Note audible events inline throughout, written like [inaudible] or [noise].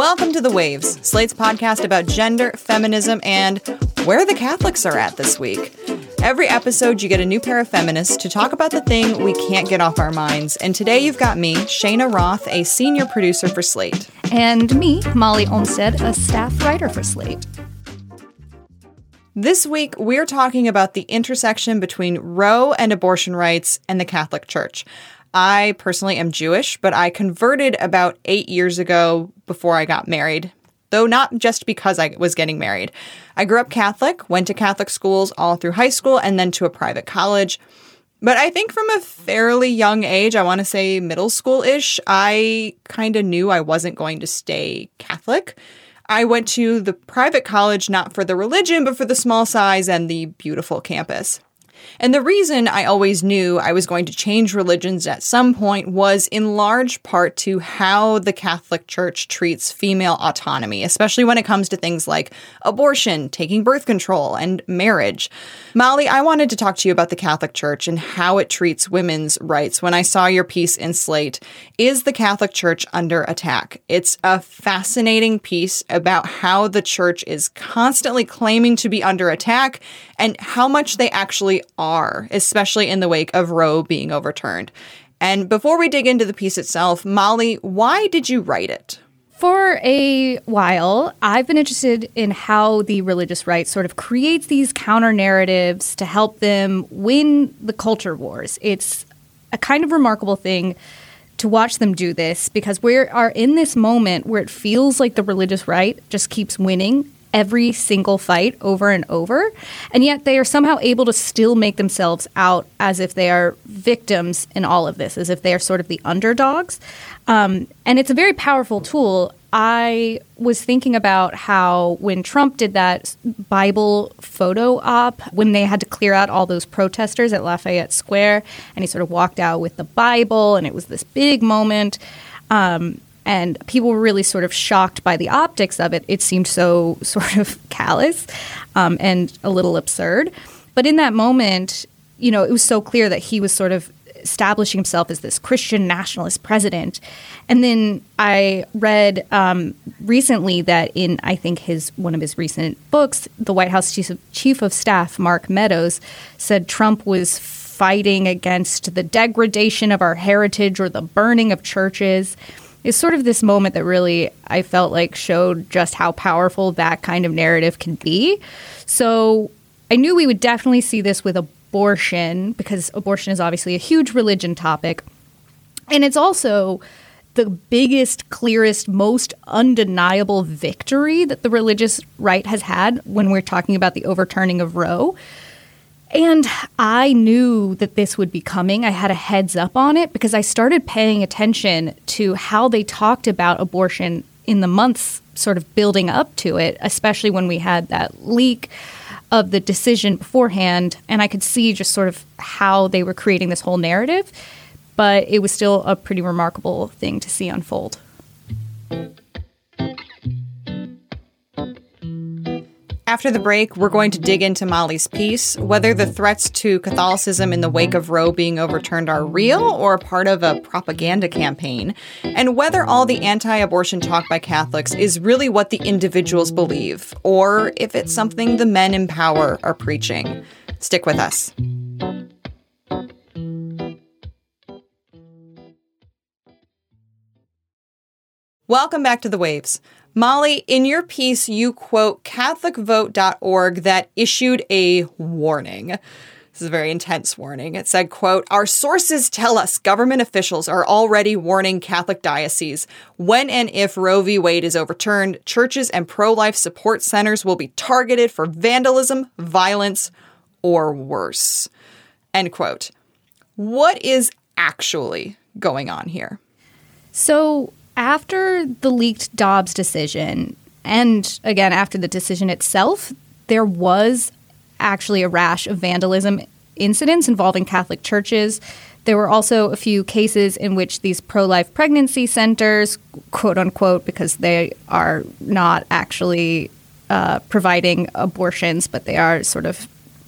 Welcome to The Waves, Slate's podcast about gender, feminism, and where the Catholics are at this week. Every episode, you get a new pair of feminists to talk about the thing we can't get off our minds. And today, you've got me, Cheyna Roth, a senior producer for Slate. And me, Molly Olmstead, a staff writer for Slate. This week, we're talking about the intersection between Roe and abortion rights and the Catholic Church. I personally am Jewish, but I converted about eight years ago before I got married, though not just because I was getting married. I grew up Catholic, went to Catholic schools all through high school, and then to a private college. But I think from a fairly young age, I want to say middle school ish, I kind of knew I wasn't going to stay Catholic. I went to the private college not for the religion, but for the small size and the beautiful campus. And the reason I always knew I was going to change religions at some point was in large part to how the Catholic Church treats female autonomy, especially when it comes to things like abortion, taking birth control, and marriage. Molly, I wanted to talk to you about the Catholic Church and how it treats women's rights when I saw your piece in Slate. Is the Catholic Church under attack? It's a fascinating piece about how the church is constantly claiming to be under attack and how much they actually are, especially in the wake of Roe being overturned. And before we dig into the piece itself, Molly, why did you write it? For a while, I've been interested in how the religious right sort of creates these counter narratives to help them win the culture wars. It's a kind of remarkable thing to watch them do this because we are in this moment where it feels like the religious right just keeps winning every single fight over and over. And yet they are somehow able to still make themselves out as if they are victims in all of this, as if they are sort of the underdogs. Um, and it's a very powerful tool. I was thinking about how when Trump did that Bible photo op, when they had to clear out all those protesters at Lafayette Square, and he sort of walked out with the Bible, and it was this big moment. Um, and people were really sort of shocked by the optics of it. It seemed so [laughs] sort of callous um, and a little absurd. But in that moment, you know, it was so clear that he was sort of establishing himself as this Christian nationalist president. And then I read um, recently that in I think his one of his recent books, the White House chief of, chief of staff Mark Meadows said Trump was fighting against the degradation of our heritage or the burning of churches is sort of this moment that really I felt like showed just how powerful that kind of narrative can be. So I knew we would definitely see this with abortion because abortion is obviously a huge religion topic. And it's also the biggest, clearest, most undeniable victory that the religious right has had when we're talking about the overturning of Roe. And I knew that this would be coming. I had a heads up on it because I started paying attention to how they talked about abortion in the months sort of building up to it, especially when we had that leak of the decision beforehand. And I could see just sort of how they were creating this whole narrative. But it was still a pretty remarkable thing to see unfold. After the break, we're going to dig into Molly's piece whether the threats to Catholicism in the wake of Roe being overturned are real or part of a propaganda campaign, and whether all the anti abortion talk by Catholics is really what the individuals believe, or if it's something the men in power are preaching. Stick with us. Welcome back to the Waves. Molly, in your piece, you quote CatholicVote.org that issued a warning. This is a very intense warning. It said, quote, Our sources tell us government officials are already warning Catholic dioceses when and if Roe v. Wade is overturned, churches and pro life support centers will be targeted for vandalism, violence, or worse. End quote. What is actually going on here? So, after the leaked Dobbs decision, and again after the decision itself, there was actually a rash of vandalism incidents involving Catholic churches. There were also a few cases in which these pro life pregnancy centers, quote unquote, because they are not actually uh, providing abortions, but they are sort of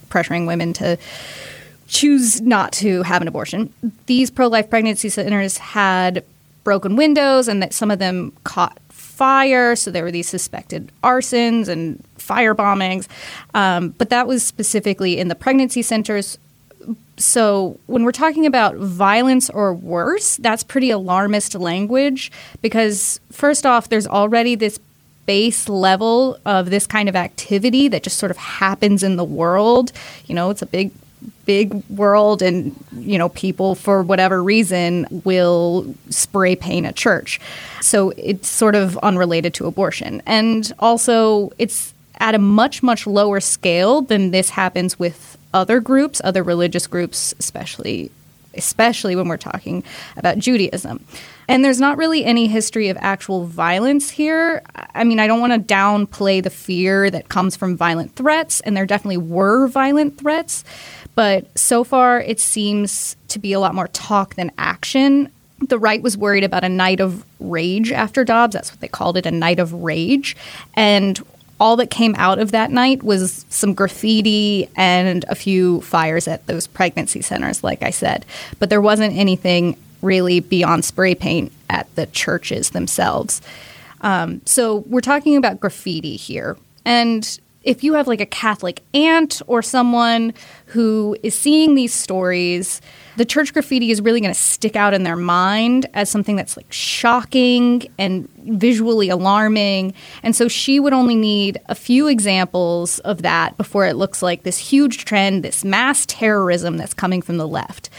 pressuring women to choose not to have an abortion. These pro life pregnancy centers had broken windows and that some of them caught fire. So there were these suspected arsons and fire bombings. Um, but that was specifically in the pregnancy centers. So when we're talking about violence or worse, that's pretty alarmist language because, first off, there's already this base level of this kind of activity that just sort of happens in the world. You know, it's a big big world and you know people for whatever reason will spray paint a church so it's sort of unrelated to abortion and also it's at a much much lower scale than this happens with other groups other religious groups especially especially when we're talking about Judaism. And there's not really any history of actual violence here. I mean, I don't want to downplay the fear that comes from violent threats, and there definitely were violent threats. But so far, it seems to be a lot more talk than action. The right was worried about a night of rage after Dobbs. That's what they called it a night of rage. And all that came out of that night was some graffiti and a few fires at those pregnancy centers, like I said. But there wasn't anything really beyond spray paint at the churches themselves. Um, so we're talking about graffiti here. And if you have like a Catholic aunt or someone who is seeing these stories, the church graffiti is really going to stick out in their mind as something that's like shocking and visually alarming. And so she would only need a few examples of that before it looks like this huge trend, this mass terrorism that's coming from the left.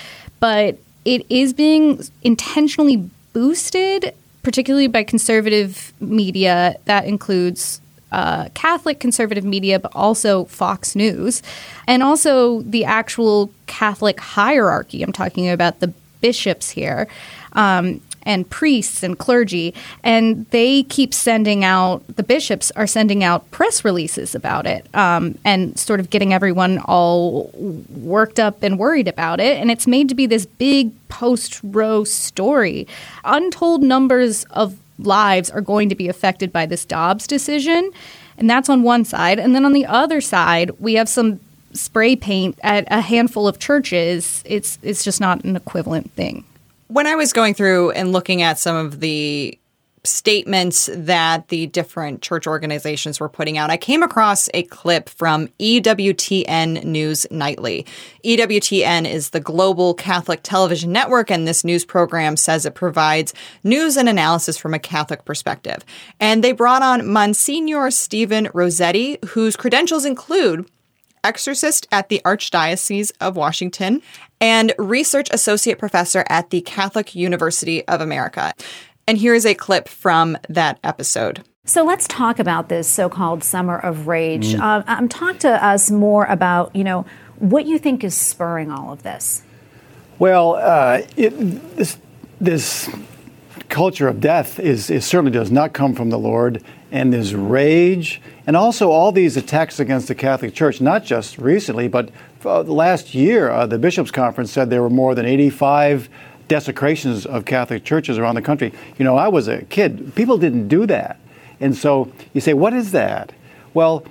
But it is being intentionally boosted, particularly by conservative media. That includes uh, Catholic conservative media, but also Fox News, and also the actual Catholic hierarchy. I'm talking about the bishops here. Um, and priests and clergy, and they keep sending out, the bishops are sending out press releases about it um, and sort of getting everyone all worked up and worried about it. And it's made to be this big post Roe story. Untold numbers of lives are going to be affected by this Dobbs decision. And that's on one side. And then on the other side, we have some spray paint at a handful of churches. It's it's just not an equivalent thing. When I was going through and looking at some of the statements that the different church organizations were putting out, I came across a clip from EWTN News Nightly. EWTN is the global Catholic television network, and this news program says it provides news and analysis from a Catholic perspective. And they brought on Monsignor Stephen Rossetti, whose credentials include exorcist at the Archdiocese of Washington and research associate professor at the Catholic University of America. And here is a clip from that episode. So let's talk about this so-called summer of rage. Mm. Uh, um, talk to us more about you know what you think is spurring all of this. Well, uh, it, this, this culture of death is, is, certainly does not come from the Lord, and there's rage, and also all these attacks against the Catholic Church. Not just recently, but uh, last year, uh, the bishops' conference said there were more than 85 desecrations of Catholic churches around the country. You know, I was a kid, people didn't do that. And so you say, what is that? Well,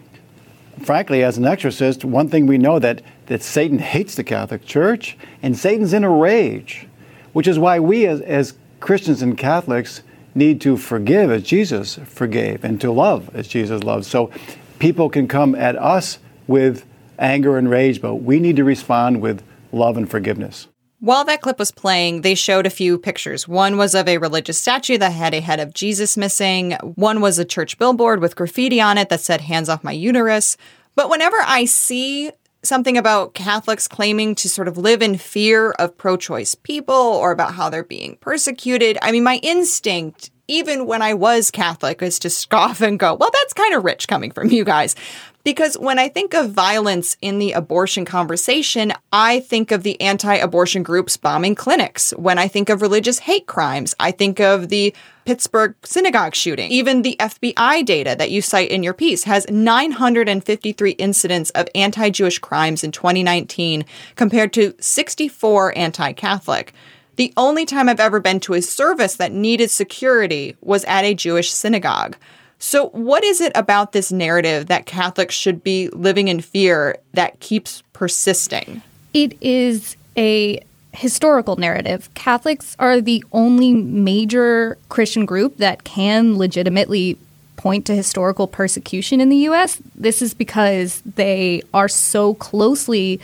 frankly, as an exorcist, one thing we know that, that Satan hates the Catholic Church, and Satan's in a rage, which is why we as, as Christians and Catholics need to forgive as Jesus forgave and to love as Jesus loved. So people can come at us with anger and rage, but we need to respond with love and forgiveness. While that clip was playing, they showed a few pictures. One was of a religious statue that had a head of Jesus missing. One was a church billboard with graffiti on it that said, Hands off my uterus. But whenever I see something about Catholics claiming to sort of live in fear of pro choice people or about how they're being persecuted, I mean, my instinct even when I was Catholic, is to scoff and go, well, that's kind of rich coming from you guys. Because when I think of violence in the abortion conversation, I think of the anti abortion groups bombing clinics. When I think of religious hate crimes, I think of the Pittsburgh synagogue shooting. Even the FBI data that you cite in your piece has 953 incidents of anti Jewish crimes in 2019 compared to 64 anti Catholic. The only time I've ever been to a service that needed security was at a Jewish synagogue. So, what is it about this narrative that Catholics should be living in fear that keeps persisting? It is a historical narrative, Catholics are the only major Christian group that can legitimately point to historical persecution in the US. This is because they are so closely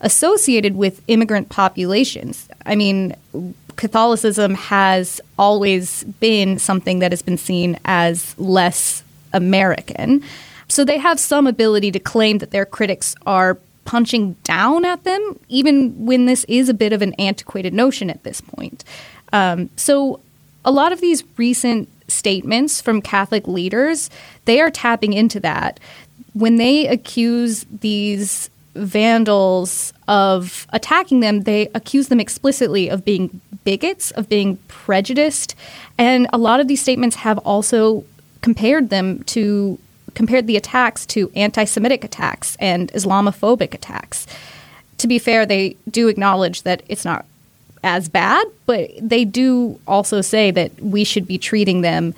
associated with immigrant populations. I mean, Catholicism has always been something that has been seen as less American. So they have some ability to claim that their critics are punching down at them, even when this is a bit of an antiquated notion at this point. Um, so a lot of these recent statements from Catholic leaders, they are tapping into that. When they accuse these vandals of attacking them, they accuse them explicitly of being bigots, of being prejudiced. And a lot of these statements have also compared them to compared the attacks to anti-Semitic attacks and Islamophobic attacks. To be fair, they do acknowledge that it's not as bad, but they do also say that we should be treating them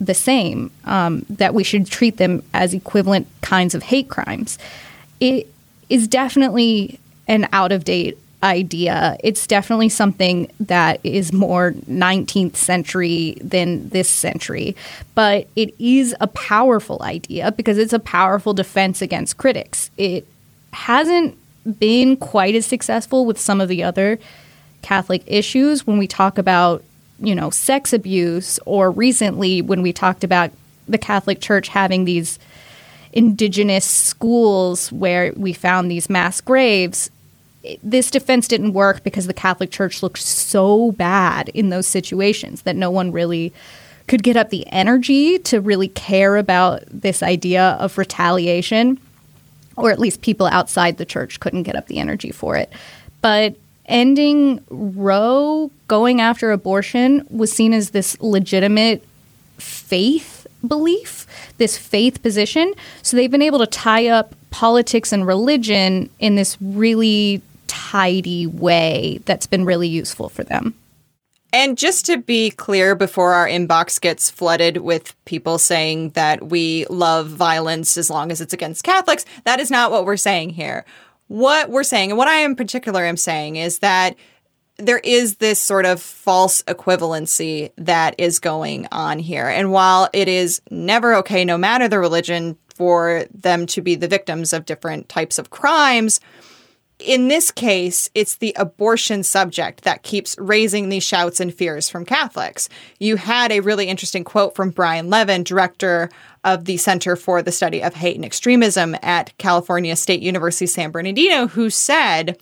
the same, um, that we should treat them as equivalent kinds of hate crimes. It is definitely an out of date idea. It's definitely something that is more 19th century than this century, but it is a powerful idea because it's a powerful defense against critics. It hasn't been quite as successful with some of the other Catholic issues when we talk about, you know, sex abuse or recently when we talked about the Catholic Church having these indigenous schools where we found these mass graves this defense didn't work because the Catholic Church looked so bad in those situations that no one really could get up the energy to really care about this idea of retaliation, or at least people outside the church couldn't get up the energy for it. But ending Roe, going after abortion, was seen as this legitimate faith belief, this faith position. So they've been able to tie up politics and religion in this really tidy way that's been really useful for them. And just to be clear, before our inbox gets flooded with people saying that we love violence as long as it's against Catholics, that is not what we're saying here. What we're saying, and what I in particular am saying, is that there is this sort of false equivalency that is going on here. And while it is never okay, no matter the religion, for them to be the victims of different types of crimes, in this case, it's the abortion subject that keeps raising these shouts and fears from Catholics. You had a really interesting quote from Brian Levin, director of the Center for the Study of Hate and Extremism at California State University San Bernardino, who said,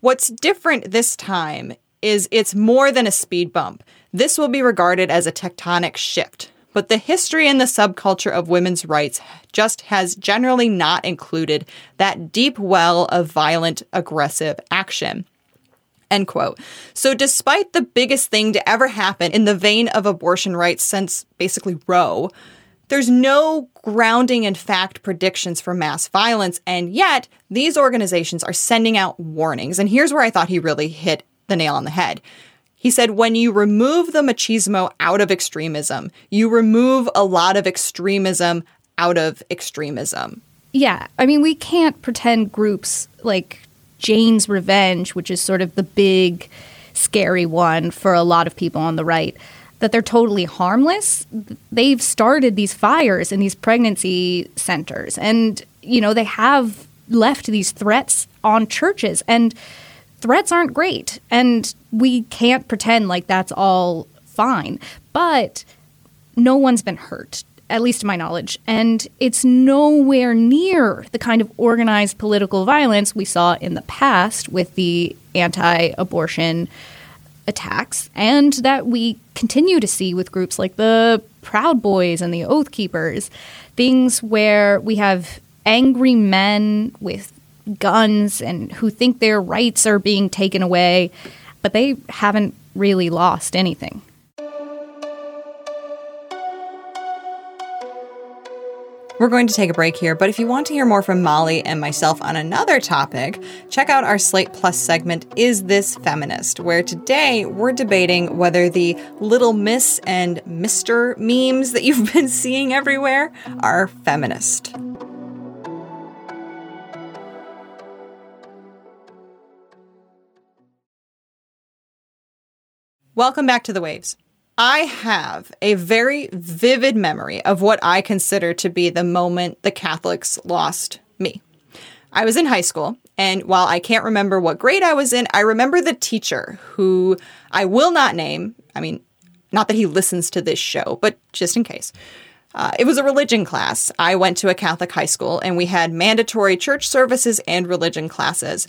What's different this time is it's more than a speed bump. This will be regarded as a tectonic shift but the history and the subculture of women's rights just has generally not included that deep well of violent, aggressive action. End quote. So, despite the biggest thing to ever happen in the vein of abortion rights since basically Roe, there's no grounding in fact predictions for mass violence, and yet these organizations are sending out warnings. And here's where I thought he really hit the nail on the head. He said, when you remove the machismo out of extremism, you remove a lot of extremism out of extremism. Yeah. I mean, we can't pretend groups like Jane's Revenge, which is sort of the big, scary one for a lot of people on the right, that they're totally harmless. They've started these fires in these pregnancy centers, and, you know, they have left these threats on churches. And, threats aren't great and we can't pretend like that's all fine. But no one's been hurt, at least to my knowledge. And it's nowhere near the kind of organized political violence we saw in the past with the anti abortion attacks and that we continue to see with groups like the Proud Boys and the Oath Keepers. Things where we have angry men with guns and who think their rights are being taken away, but they haven't really lost anything. We're going to take a break here, but if you want to hear more from Molly and myself on another topic, check out our Slate Plus segment, Is This Feminist? where today we're debating whether the Little Miss and Mr. memes that you've [laughs] been seeing everywhere are feminist. Welcome back to the waves. I have a very vivid memory of what I consider to be the moment the Catholics lost me. I was in high school, and while I can't remember what grade I was in, I remember the teacher who I will not name. I mean, not that he listens to this show, but just in case. Uh, it was a religion class. I went to a Catholic high school, and we had mandatory church services and religion classes.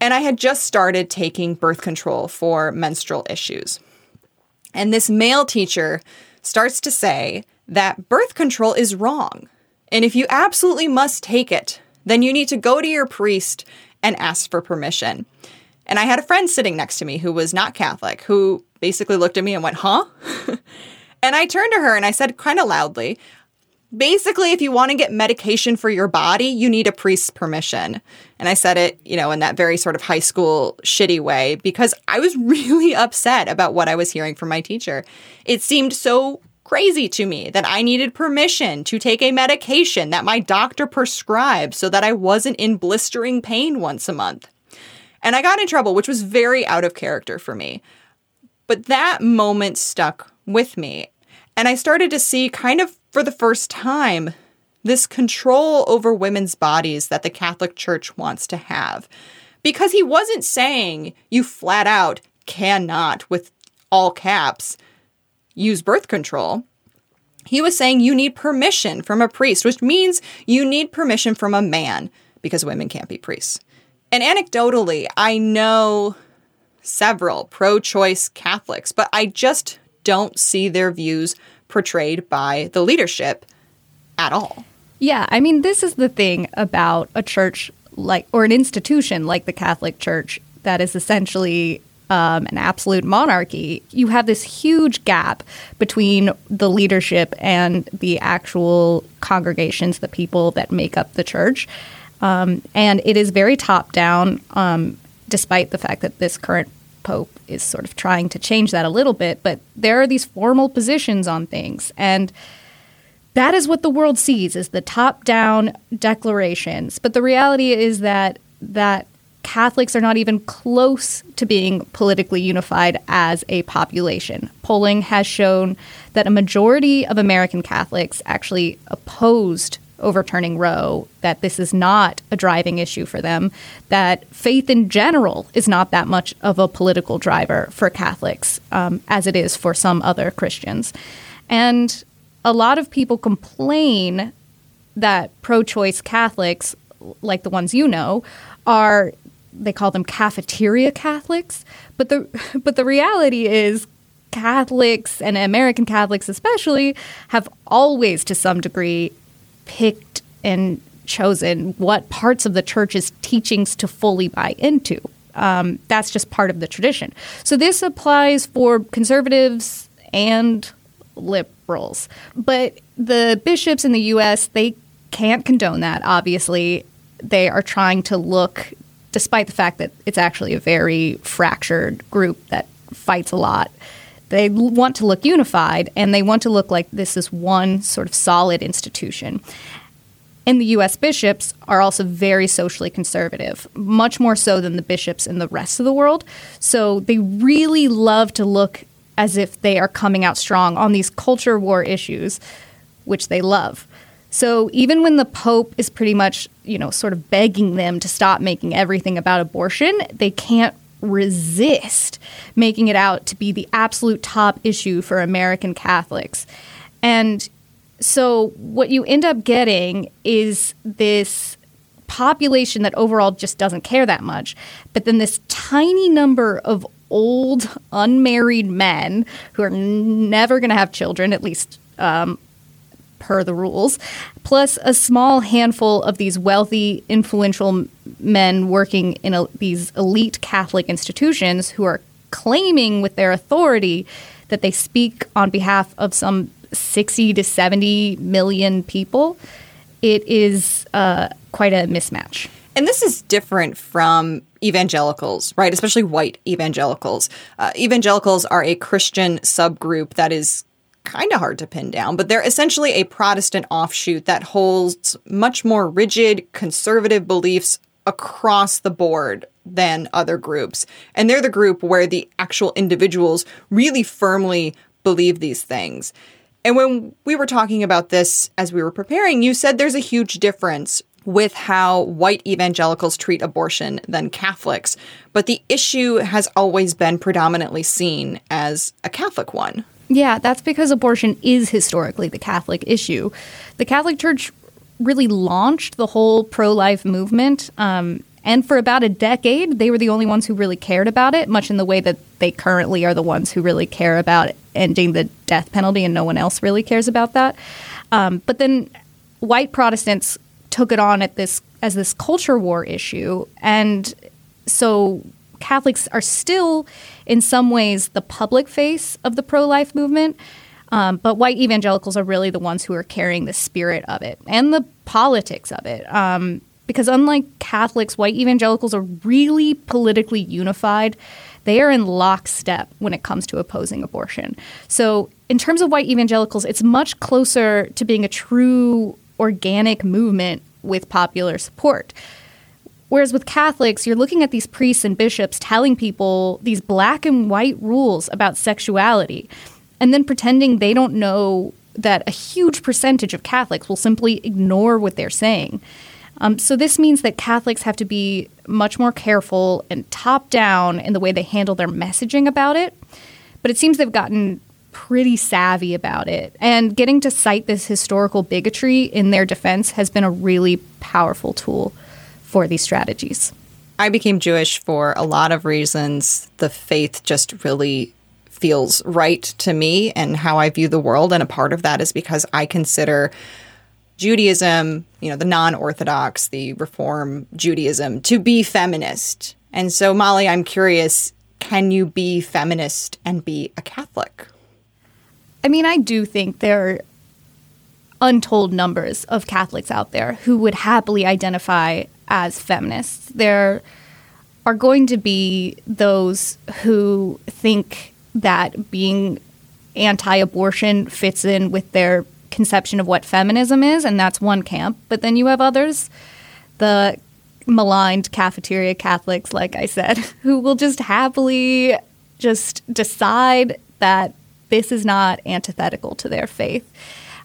And I had just started taking birth control for menstrual issues. And this male teacher starts to say that birth control is wrong. And if you absolutely must take it, then you need to go to your priest and ask for permission. And I had a friend sitting next to me who was not Catholic, who basically looked at me and went, Huh? [laughs] and I turned to her and I said, kind of loudly, basically, if you want to get medication for your body, you need a priest's permission. And I said it, you know, in that very sort of high school shitty way because I was [laughs] really upset about what I was hearing from my teacher. It seemed so crazy to me that I needed permission to take a medication that my doctor prescribed so that I wasn't in blistering pain once a month. And I got in trouble, which was very out of character for me. But that moment stuck with me. And I started to see kind of for the first time this control over women's bodies that the Catholic Church wants to have. Because he wasn't saying you flat out cannot, with all caps, use birth control. He was saying you need permission from a priest, which means you need permission from a man because women can't be priests. And anecdotally, I know several pro choice Catholics, but I just don't see their views portrayed by the leadership at all. Yeah, I mean, this is the thing about a church like, or an institution like the Catholic Church that is essentially um, an absolute monarchy. You have this huge gap between the leadership and the actual congregations, the people that make up the church. Um, and it is very top down, um, despite the fact that this current Pope is sort of trying to change that a little bit, but there are these formal positions on things. And that is what the world sees is the top-down declarations. But the reality is that that Catholics are not even close to being politically unified as a population. Polling has shown that a majority of American Catholics actually opposed overturning Roe, that this is not a driving issue for them, that faith in general is not that much of a political driver for Catholics um, as it is for some other Christians. And a lot of people complain that pro choice Catholics, like the ones you know, are they call them cafeteria Catholics. But the [laughs] but the reality is Catholics and American Catholics especially have always to some degree picked and chosen what parts of the church's teachings to fully buy into. Um, that's just part of the tradition. So this applies for conservatives and liberals. But the bishops in the U.S., they can't condone that, obviously. They are trying to look, despite the fact that it's actually a very fractured group that fights a lot they want to look unified and they want to look like this is one sort of solid institution. And the US bishops are also very socially conservative, much more so than the bishops in the rest of the world. So they really love to look as if they are coming out strong on these culture war issues, which they love. So even when the Pope is pretty much, you know, sort of begging them to stop making everything about abortion, they can't resist making it out to be the absolute top issue for American Catholics. And so what you end up getting is this population that overall just doesn't care that much, but then this tiny number of old unmarried men who are never going to have children, at least um, per the rules, plus a small handful of these wealthy, influential men working in a, these elite Catholic institutions who are claiming with their authority that they speak on behalf of some 60 to 70 million people. It is uh, quite a mismatch. And this is different from evangelicals, right? Especially white evangelicals. Uh, evangelicals are a Christian subgroup that is kind of hard to pin down, but they're essentially a Protestant offshoot that holds much more rigid conservative beliefs across the board than other groups. And they're the group where the actual individuals really firmly believe these things. And when we were talking about this as we were preparing, you said there's a huge difference with how white evangelicals treat abortion than Catholics, but the issue has always been predominantly seen as a Catholic one. Yeah, that's because abortion is historically the Catholic issue. The Catholic Church really launched the whole pro life movement. Um, and for about a decade, they were the only ones who really cared about it, much in the way that they currently are the ones who really care about ending the death penalty, and no one else really cares about that. Um, but then white Protestants took it on at this as this culture war issue, and so Catholics are still, in some ways, the public face of the pro life movement. Um, but white evangelicals are really the ones who are carrying the spirit of it and the politics of it. Um, because unlike Catholics, white evangelicals are really politically unified. They are in lockstep when it comes to opposing abortion. So, in terms of white evangelicals, it's much closer to being a true organic movement with popular support. Whereas with Catholics, you're looking at these priests and bishops telling people these black and white rules about sexuality, and then pretending they don't know that a huge percentage of Catholics will simply ignore what they're saying. Um, so this means that Catholics have to be much more careful and top down in the way they handle their messaging about it. But it seems they've gotten pretty savvy about it. And getting to cite this historical bigotry in their defense has been a really powerful tool for these strategies. I became Jewish for a lot of reasons. The faith just really feels right to me and how I view the world. And a part of that is because I consider Judaism, you know, the non Orthodox, the Reform Judaism, to be feminist. And so, Molly, I'm curious can you be feminist and be a Catholic? I mean, I do think there are untold numbers of Catholics out there who would happily identify as feminists. There are going to be those who think that being anti abortion fits in with their conception of what feminism is, and that's one camp. But then you have others, the maligned cafeteria Catholics, like I said, [laughs] who will just happily just decide that this is not antithetical to their faith.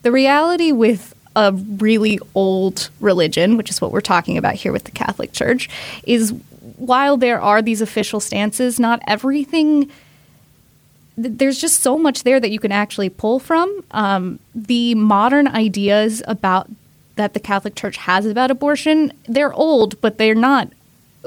The reality with a really old religion, which is what we're talking about here with the Catholic Church, is while there are these official stances, not everything there's just so much there that you can actually pull from. Um, the modern ideas about that the Catholic Church has about abortion, they're old, but they're not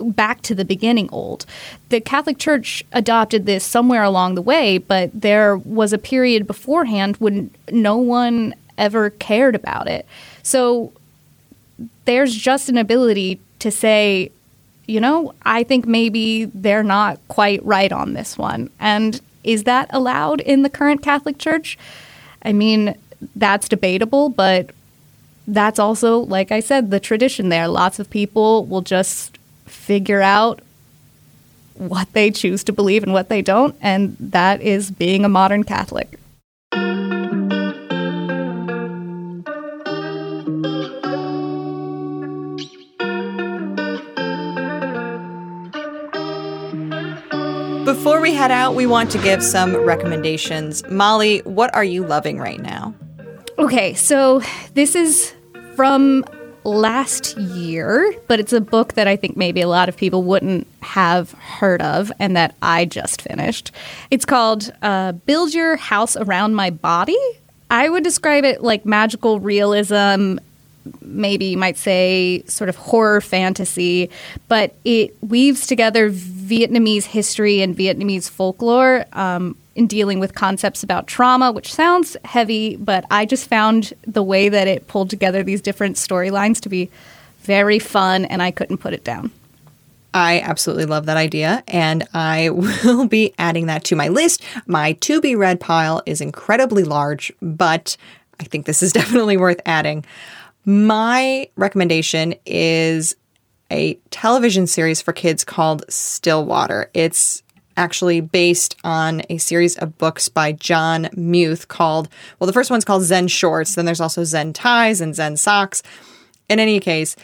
back to the beginning old. The Catholic Church adopted this somewhere along the way, but there was a period beforehand when no one ever cared about it. So there's just an ability to say, you know, I think maybe they're not quite right on this one. And is that allowed in the current Catholic Church? I mean, that's debatable, but that's also, like I said, the tradition there. Lots of people will just figure out what they choose to believe and what they don't, and that is being a modern Catholic. Before we head out, we want to give some recommendations. Molly, what are you loving right now? Okay, so this is from last year, but it's a book that I think maybe a lot of people wouldn't have heard of and that I just finished. It's called uh, Build Your House Around My Body. I would describe it like magical realism maybe you might say sort of horror fantasy, but it weaves together Vietnamese history and Vietnamese folklore um, in dealing with concepts about trauma, which sounds heavy, but I just found the way that it pulled together these different storylines to be very fun, and I couldn't put it down. I absolutely love that idea, and I [laughs] will be adding that to my list. My to be read pile is incredibly large, but I think this is [laughs] definitely worth adding. My recommendation is a television series for kids called Stillwater. It's actually based on a series of books by Jon Muth called, well, the first one's called Zen Shorts, then there's also Zen Ties and Zen Socks. In any case,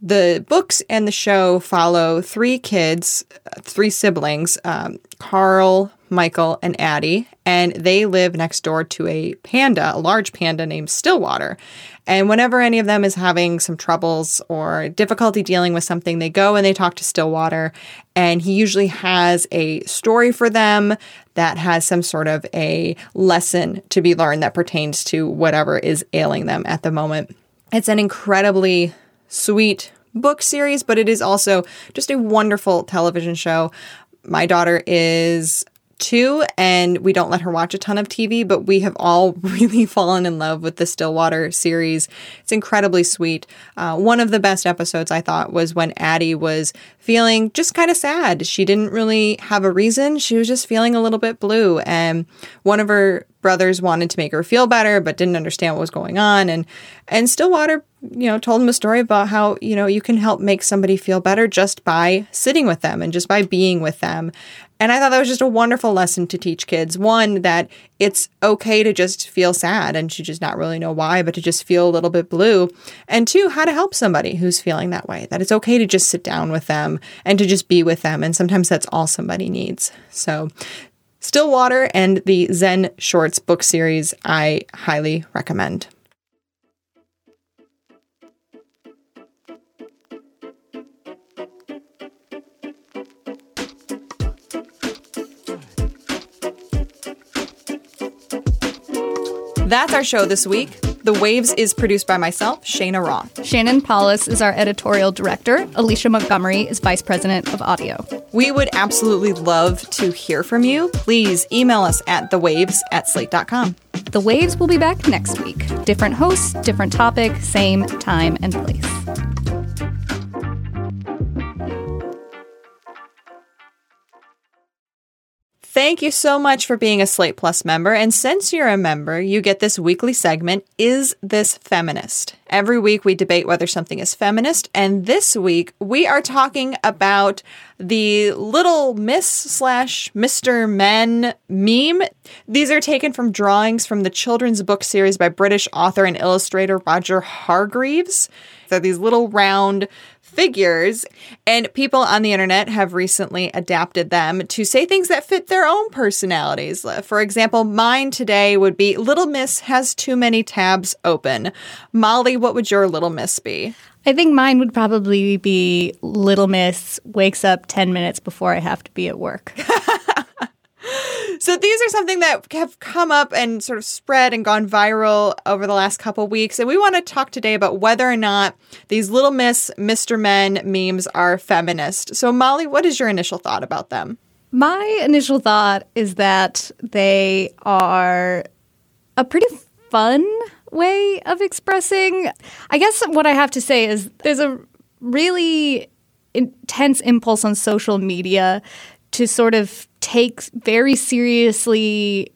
The books and the show follow three kids, three siblings, um, Carl, Michael, and Addie, and they live next door to a panda, a large panda named Stillwater. And whenever any of them is having some troubles or difficulty dealing with something, they go and they talk to Stillwater, and he usually has a story for them that has some sort of a lesson to be learned that pertains to whatever is ailing them at the moment. It's an incredibly sweet book series, but it is also just a wonderful television show. My daughter is two and we don't let her watch a ton of TV, but we have all [laughs] really fallen in love with the Stillwater series. It's incredibly sweet. Uh, one of the best episodes I thought was when Addie was feeling just kind of sad. She didn't really have a reason. She was just feeling a little bit blue. And one of her brothers wanted to make her feel better, but didn't understand what was going on. And, and Stillwater you know, told him a story about how, you know, you can help make somebody feel better just by sitting with them and just by being with them. And I thought that was just a wonderful lesson to teach kids. One, that it's okay to just feel sad and to just not really know why, but to just feel a little bit blue. And two, how to help somebody who's feeling that way, that it's okay to just sit down with them and to just be with them. And sometimes that's all somebody needs. So, Stillwater and the Zen Shorts book series, I highly recommend. That's our show this week. The Waves is produced by myself, Cheyna Roth. Shannon Palus is our editorial director. Alicia Montgomery is vice president of audio. We would absolutely love to hear from you. Please email us at thewaves at slate.com. The Waves will be back next week. Different hosts, different topic, same time and place. Thank you so much for being a Slate Plus member. And since you're a member, you get this weekly segment, Is This Feminist? Every week we debate whether something is feminist. And this week we are talking about the Little Miss slash Mr. Men meme. These are taken from drawings from the children's book series by British author and illustrator Roger Hargreaves. They're these little round figures, and people on the internet have recently adapted them to say things that fit their own personalities. For example, mine today would be Little Miss has too many tabs open. Molly, what would your Little Miss be? I think mine would probably be Little Miss wakes up 10 minutes before I have to be at work. [laughs] So these are something that have come up and sort of spread and gone viral over the last couple weeks. And we want to talk today about whether or not these little miss Mr. Men memes are feminist. So Molly, what is your initial thought about them? My initial thought is that they are a pretty fun way of expressing. I guess what I have to say is there's a really intense impulse on social media to sort of take very seriously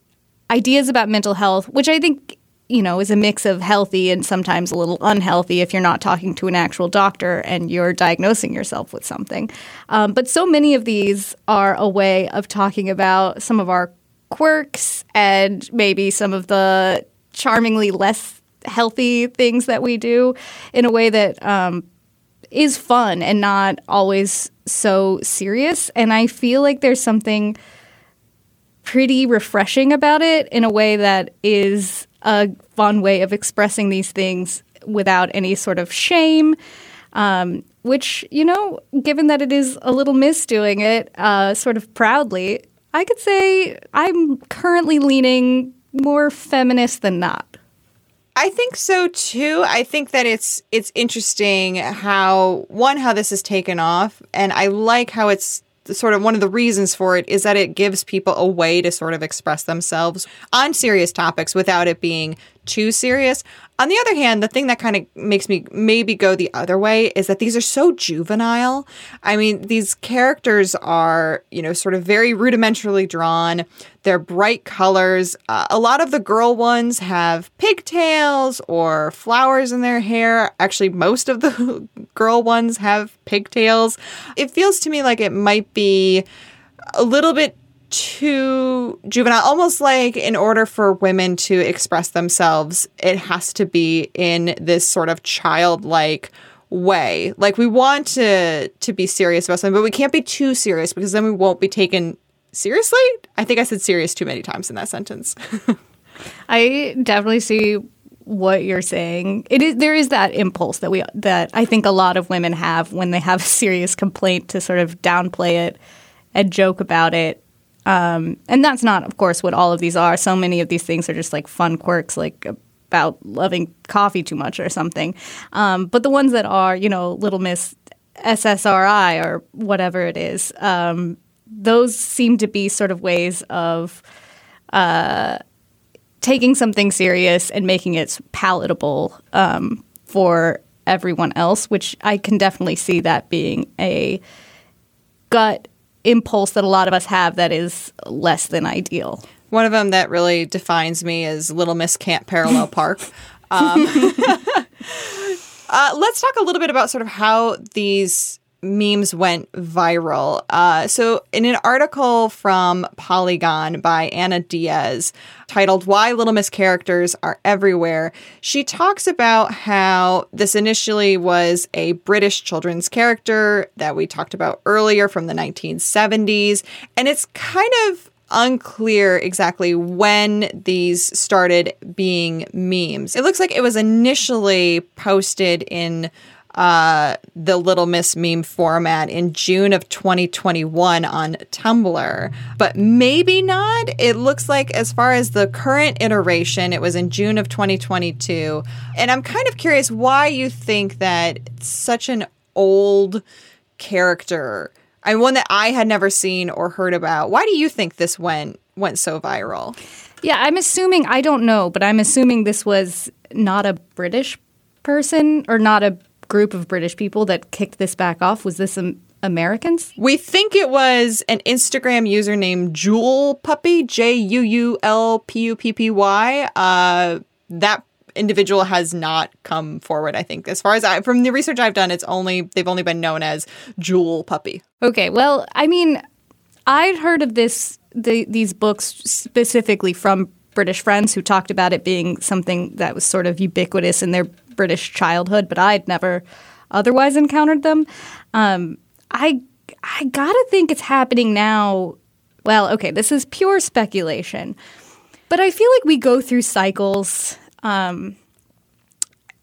ideas about mental health, which I think you know is a mix of healthy and sometimes a little unhealthy if you're not talking to an actual doctor and you're diagnosing yourself with something. Um, but so many of these are a way of talking about some of our quirks and maybe some of the charmingly less healthy things that we do in a way that um, is fun and not always so serious. And I feel like there's something pretty refreshing about it in a way that is a fun way of expressing these things without any sort of shame. Um, which, you know, given that it is a little miss doing it uh, sort of proudly, I could say I'm currently leaning more feminist than not. I think so too. I think that it's it's interesting how one how this is taken off and I like how it's sort of one of the reasons for it is that it gives people a way to sort of express themselves on serious topics without it being too serious. On the other hand, the thing that kind of makes me maybe go the other way is that these are so juvenile. I mean, these characters are, you know, sort of very rudimentarily drawn. They're bright colors. Uh, a lot of the girl ones have pigtails or flowers in their hair. Actually, most of the [laughs] girl ones have pigtails. It feels to me like it might be a little bit too juvenile, almost like in order for women to express themselves, it has to be in this sort of childlike way. Like we want to to be serious about something, but we can't be too serious because then we won't be taken seriously. I think I said serious too many times in that sentence. [laughs] I definitely see what you're saying. It is there is that impulse that we that I think a lot of women have when they have a serious complaint to sort of downplay it and joke about it. Um, and that's not, of course, what all of these are. So many of these things are just like fun quirks, like about loving coffee too much or something. Um, but the ones that are, you know, Little Miss SSRI or whatever it is, um, those seem to be sort of ways of uh, taking something serious and making it palatable um, for everyone else, which I can definitely see that being a gut impulse that a lot of us have that is less than ideal. One of them that really defines me is Little Miss Can't Parallel [laughs] Park. Um, [laughs] uh, let's talk a little bit about sort of how these memes went viral. Uh, so, in an article from Polygon by Ana Diaz titled Why Little Miss Characters Are Everywhere, she talks about how this initially was a British children's character that we talked about earlier from the 1970s. And it's kind of unclear exactly when these started being memes. It looks like it was initially posted in uh, the Little Miss meme format in June of 2021 on Tumblr, but maybe not. It looks like, as far as the current iteration, it was in June of 2022. And I'm kind of curious why you think that such an old character, and one that I had never seen or heard about, why do you think this went went so viral? Yeah, I'm assuming I don't know, but I'm assuming this was not a British person or not a group of British people that kicked this back off? Was this um, Americans? We think it was an Instagram user named Juul Puppy, J U U L P U P P Y. Uh, that individual has not come forward. I think, as far as I from the research I've done, it's only they've only been known as juul Puppy. Okay, well, I mean, I'd heard of this the, these books specifically from British friends who talked about it being something that was sort of ubiquitous in their British childhood, but I'd never otherwise encountered them. Um, I I gotta think it's happening now. Well, okay, this is pure speculation, but I feel like we go through cycles um,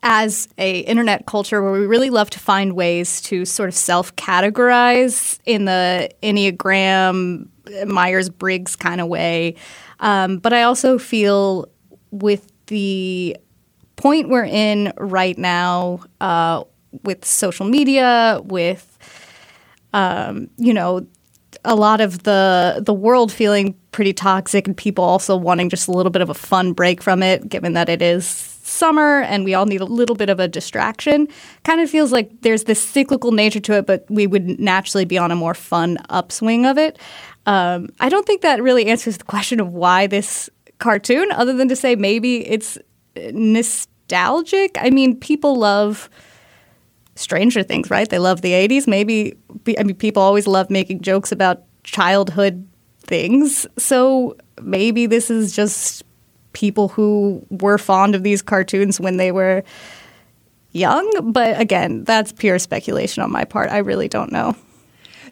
as a internet culture where we really love to find ways to sort of self categorize in the Enneagram Myers Briggs kind of way. Um, but I also feel with the point we're in right now uh, with social media, with um, you know a lot of the the world feeling pretty toxic, and people also wanting just a little bit of a fun break from it, given that it is summer and we all need a little bit of a distraction. Kind of feels like there's this cyclical nature to it, but we would naturally be on a more fun upswing of it. Um, I don't think that really answers the question of why this cartoon, other than to say maybe it's nostalgic. I mean, people love Stranger Things, right? They love the 80s. Maybe, I mean, people always love making jokes about childhood things. So maybe this is just people who were fond of these cartoons when they were young. But again, that's pure speculation on my part. I really don't know.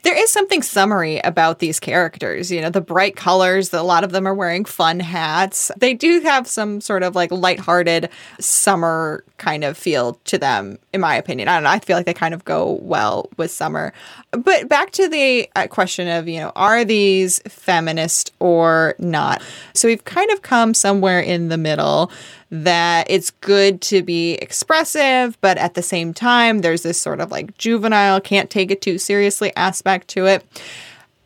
There is something summery about these characters. You know, the bright colors, a lot of them are wearing fun hats. They do have some sort of like lighthearted summer kind of feel to them, in my opinion. I don't know. I feel like they kind of go well with summer. But back to the uh, question of, you know, are these feminist or not? So we've kind of come somewhere in the middle that it's good to be expressive, but at the same time, there's this sort of like juvenile, can't take it too seriously aspect to it.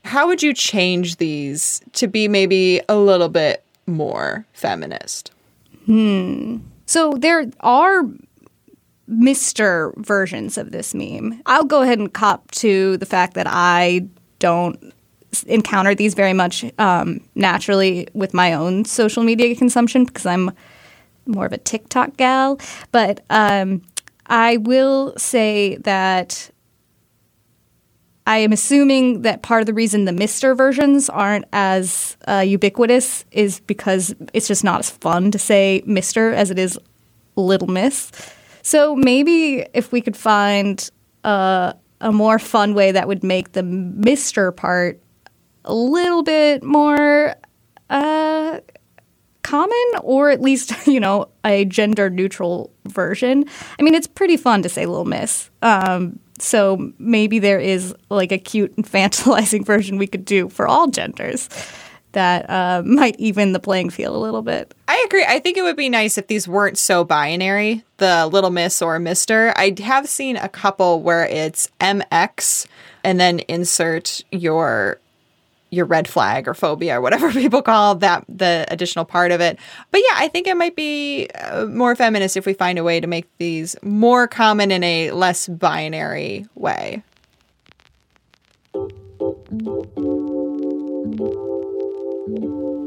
How would you change these to be maybe a little bit more feminist? Hmm. So there are Mr. versions of this meme. I'll go ahead and cop to the fact that I don't encounter these very much um, naturally with my own social media consumption because I'm more of a TikTok gal, but um, I will say that I am assuming that part of the reason the Mister versions aren't as uh, ubiquitous is because it's just not as fun to say Mister as it is Little Miss. So maybe if we could find a, a more fun way that would make the Mister part a little bit more uh, common, or at least [laughs] you know a gender neutral version. I mean, it's pretty fun to say "little miss." Um, so maybe there is like a cute, infantilizing [laughs] version we could do for all genders that uh, might even the playing field a little bit. I agree. I think it would be nice if these weren't so binary, the little miss or mister. I have seen a couple where it's MX and then insert your your red flag or phobia or whatever [laughs] people call that the additional part of it. But yeah, I think it might be uh, more feminist if we find a way to make these more common in a less binary way.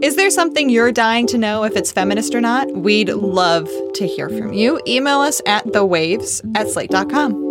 Is there something you're dying to know if it's feminist or not? We'd love to hear from you. Email us at thewaves at slate.com.